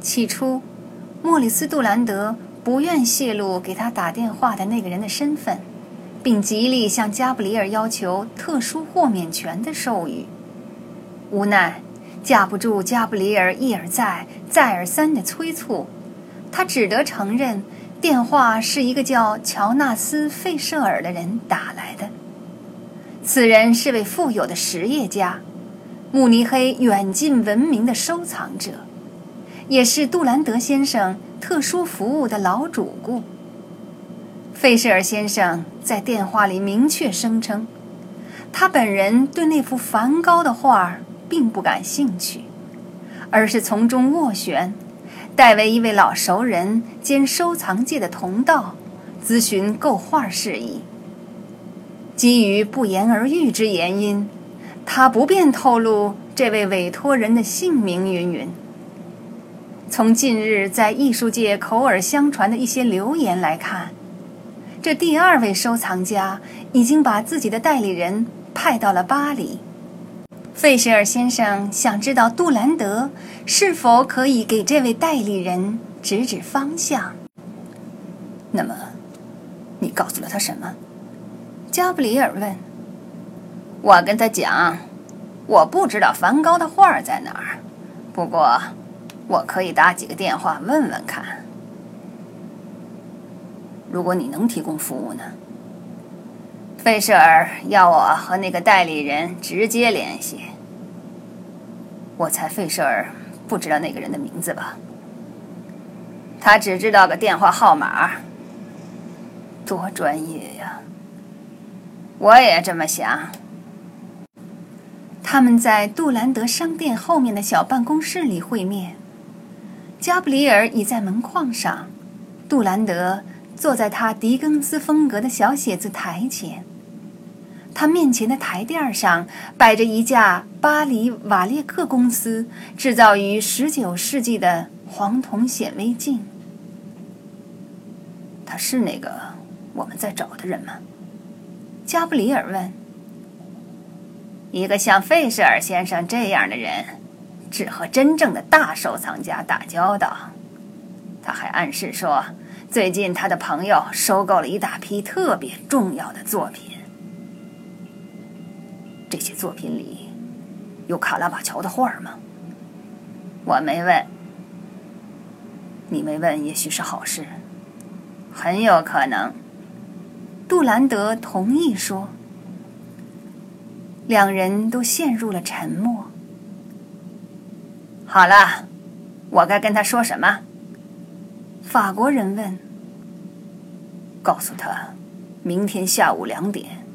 起初，莫里斯·杜兰德不愿泄露给他打电话的那个人的身份，并极力向加布里尔要求特殊豁免权的授予。无奈，架不住加布里尔一而再、再而三的催促，他只得承认电话是一个叫乔纳斯·费舍尔的人打来的。此人是位富有的实业家，慕尼黑远近闻名的收藏者，也是杜兰德先生特殊服务的老主顾。费舍尔先生在电话里明确声称，他本人对那幅梵高的画并不感兴趣，而是从中斡旋，代为一位老熟人兼收藏界的同道，咨询购画事宜。基于不言而喻之原因，他不便透露这位委托人的姓名。云云。从近日在艺术界口耳相传的一些流言来看，这第二位收藏家已经把自己的代理人派到了巴黎。费舍尔先生想知道杜兰德是否可以给这位代理人指指方向。那么，你告诉了他什么？加布里尔问：“我跟他讲，我不知道梵高的画在哪儿，不过我可以打几个电话问问看。如果你能提供服务呢？”费舍尔要我和那个代理人直接联系。我猜费舍尔不知道那个人的名字吧？他只知道个电话号码。多专业呀！我也这么想。他们在杜兰德商店后面的小办公室里会面。加布里尔倚在门框上，杜兰德坐在他狄更斯风格的小写字台前。他面前的台垫上摆着一架巴黎瓦列克公司制造于19世纪的黄铜显微镜。他是那个我们在找的人吗？加布里尔问：“一个像费舍尔先生这样的人，只和真正的大收藏家打交道。”他还暗示说，最近他的朋友收购了一大批特别重要的作品。这些作品里有卡拉瓦乔的画吗？我没问。你没问，也许是好事，很有可能。杜兰德同意说。两人都陷入了沉默。好了，我该跟他说什么？法国人问。告诉他，明天下午两点，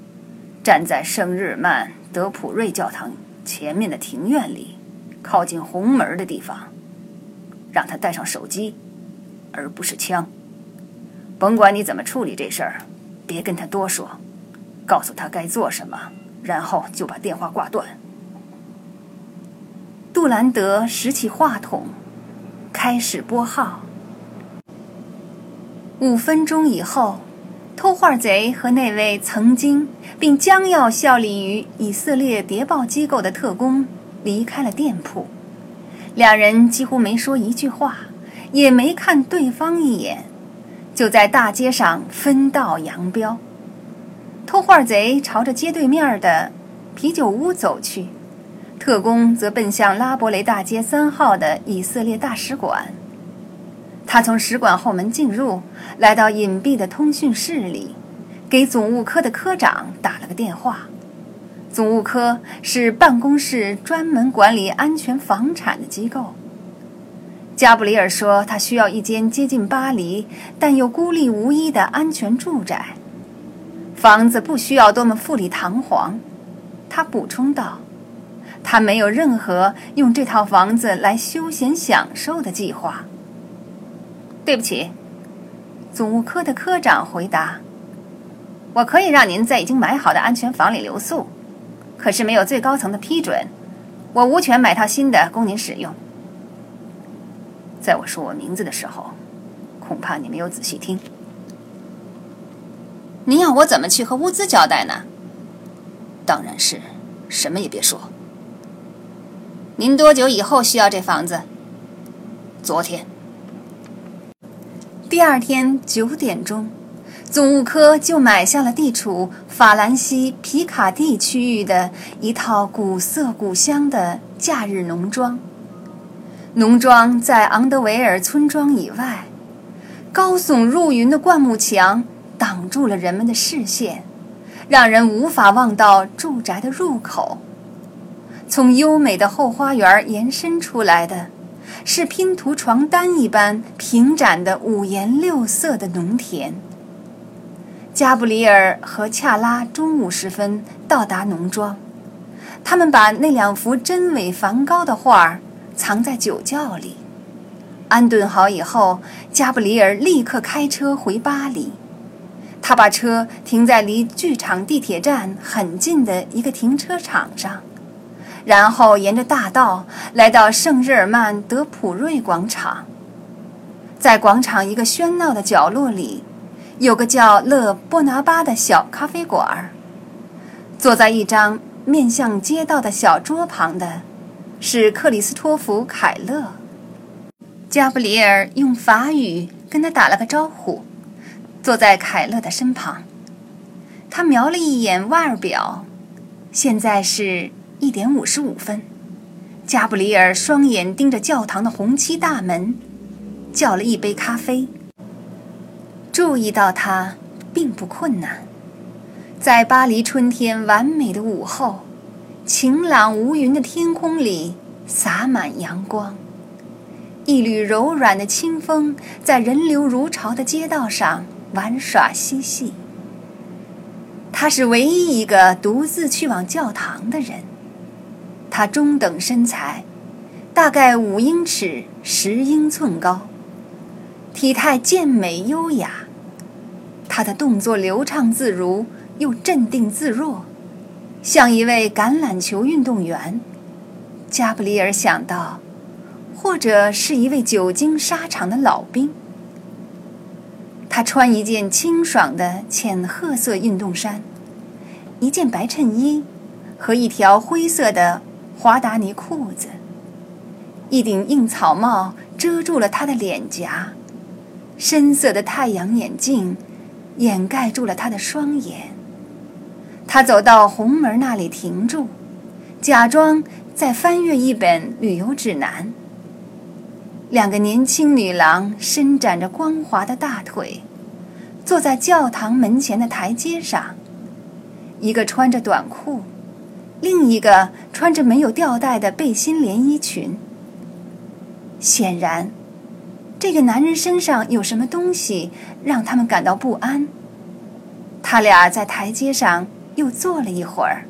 站在圣日曼德普瑞教堂前面的庭院里，靠近红门的地方，让他带上手机，而不是枪。甭管你怎么处理这事儿。别跟他多说，告诉他该做什么，然后就把电话挂断。布兰德拾起话筒，开始拨号。五分钟以后，偷画贼和那位曾经并将要效力于以色列谍报机构的特工离开了店铺。两人几乎没说一句话，也没看对方一眼。就在大街上分道扬镳，偷画贼朝着街对面的啤酒屋走去，特工则奔向拉伯雷大街三号的以色列大使馆。他从使馆后门进入，来到隐蔽的通讯室里，给总务科的科长打了个电话。总务科是办公室专门管理安全房产的机构。加布里尔说：“他需要一间接近巴黎但又孤立无依的安全住宅。房子不需要多么富丽堂皇。”他补充道：“他没有任何用这套房子来休闲享受的计划。”对不起，总务科的科长回答：“我可以让您在已经买好的安全房里留宿，可是没有最高层的批准，我无权买套新的供您使用。”在我说我名字的时候，恐怕你没有仔细听。您要我怎么去和乌兹交代呢？当然是什么也别说。您多久以后需要这房子？昨天。第二天九点钟，总务科就买下了地处法兰西皮卡蒂区域的一套古色古香的假日农庄。农庄在昂德维尔村庄以外，高耸入云的灌木墙挡住了人们的视线，让人无法望到住宅的入口。从优美的后花园延伸出来的。是拼图床单一般平展的五颜六色的农田。加布里尔和恰拉中午时分到达农庄，他们把那两幅真伪梵高的画藏在酒窖里。安顿好以后，加布里尔立刻开车回巴黎。他把车停在离剧场地铁站很近的一个停车场上。然后沿着大道来到圣日耳曼德普瑞广场，在广场一个喧闹的角落里，有个叫勒波拿巴的小咖啡馆。坐在一张面向街道的小桌旁的，是克里斯托弗·凯勒。加布里尔用法语跟他打了个招呼，坐在凯勒的身旁。他瞄了一眼腕表，现在是。一点五十五分，加布里尔双眼盯着教堂的红漆大门，叫了一杯咖啡。注意到他并不困难，在巴黎春天完美的午后，晴朗无云的天空里洒满阳光，一缕柔软的清风在人流如潮的街道上玩耍嬉戏。他是唯一一个独自去往教堂的人。他中等身材，大概五英尺十英寸高，体态健美优雅。他的动作流畅自如，又镇定自若，像一位橄榄球运动员。加布里尔想到，或者是一位久经沙场的老兵。他穿一件清爽的浅褐色运动衫，一件白衬衣，和一条灰色的。华达尼裤子，一顶硬草帽遮住了他的脸颊，深色的太阳眼镜掩盖住了他的双眼。他走到红门那里停住，假装在翻阅一本旅游指南。两个年轻女郎伸展着光滑的大腿，坐在教堂门前的台阶上，一个穿着短裤。另一个穿着没有吊带的背心连衣裙。显然，这个男人身上有什么东西让他们感到不安。他俩在台阶上又坐了一会儿，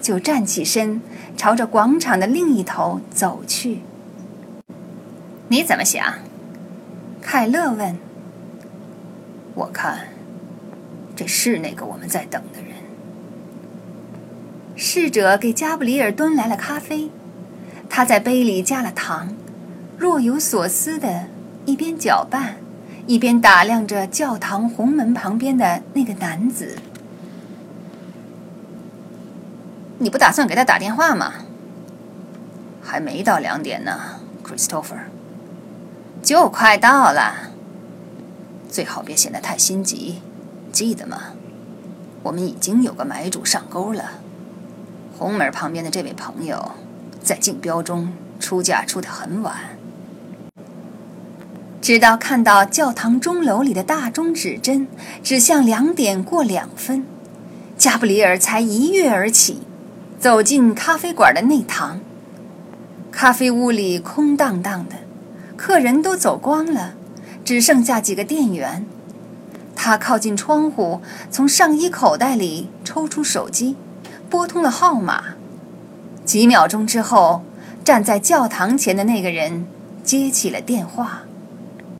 就站起身，朝着广场的另一头走去。你怎么想？凯勒问。我看，这是那个我们在等的人。侍者给加布里尔端来了咖啡，他在杯里加了糖，若有所思的一边搅拌，一边打量着教堂红门旁边的那个男子。你不打算给他打电话吗？还没到两点呢，Christopher，就快到了。最好别显得太心急，记得吗？我们已经有个买主上钩了。红门旁边的这位朋友，在竞标中出价出得很晚，直到看到教堂钟楼里的大钟指针指向两点过两分，加布里尔才一跃而起，走进咖啡馆的内堂。咖啡屋里空荡荡的，客人都走光了，只剩下几个店员。他靠近窗户，从上衣口袋里抽出手机。拨通了号码，几秒钟之后，站在教堂前的那个人接起了电话。